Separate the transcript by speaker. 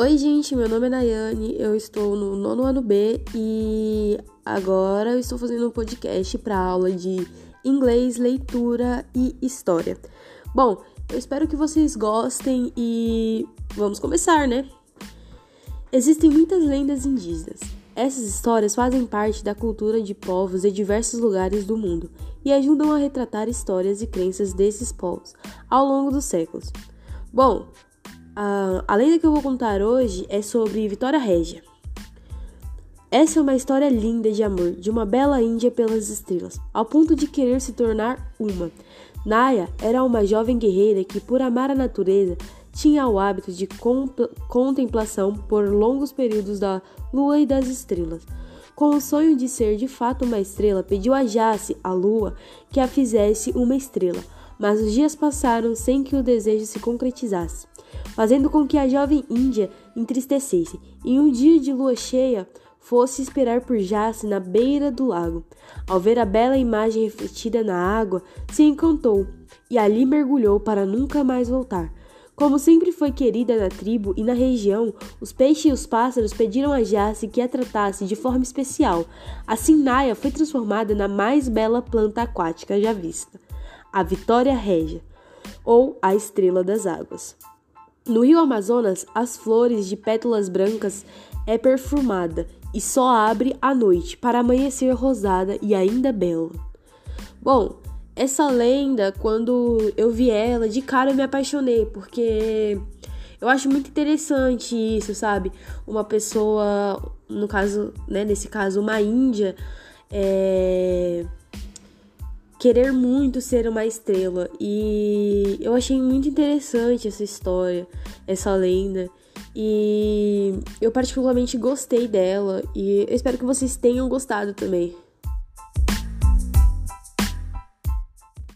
Speaker 1: Oi, gente, meu nome é Nayane, eu estou no nono ano B e agora eu estou fazendo um podcast para aula de inglês, leitura e história. Bom, eu espero que vocês gostem e vamos começar, né? Existem muitas lendas indígenas. Essas histórias fazem parte da cultura de povos de diversos lugares do mundo e ajudam a retratar histórias e crenças desses povos ao longo dos séculos. Bom, a, a lenda que eu vou contar hoje é sobre Vitória Régia. Essa é uma história linda de amor de uma bela índia pelas estrelas, ao ponto de querer se tornar uma. Naya era uma jovem guerreira que, por amar a natureza, tinha o hábito de contemplação por longos períodos da lua e das estrelas. Com o sonho de ser de fato uma estrela, pediu a Jace, a lua, que a fizesse uma estrela, mas os dias passaram sem que o desejo se concretizasse fazendo com que a jovem índia entristecesse e um dia de lua cheia fosse esperar por Jace na beira do lago. Ao ver a bela imagem refletida na água, se encantou e ali mergulhou para nunca mais voltar. Como sempre foi querida na tribo e na região, os peixes e os pássaros pediram a Jace que a tratasse de forma especial. Assim, Naya foi transformada na mais bela planta aquática já vista, a Vitória Régia, ou a Estrela das Águas. No rio Amazonas, as flores de pétalas brancas é perfumada e só abre à noite para amanhecer rosada e ainda bela. Bom, essa lenda, quando eu vi ela, de cara eu me apaixonei, porque eu acho muito interessante isso, sabe? Uma pessoa, no caso, né, nesse caso, uma índia, é querer muito ser uma estrela. E eu achei muito interessante essa história, essa lenda. E eu particularmente gostei dela e eu espero que vocês tenham gostado também.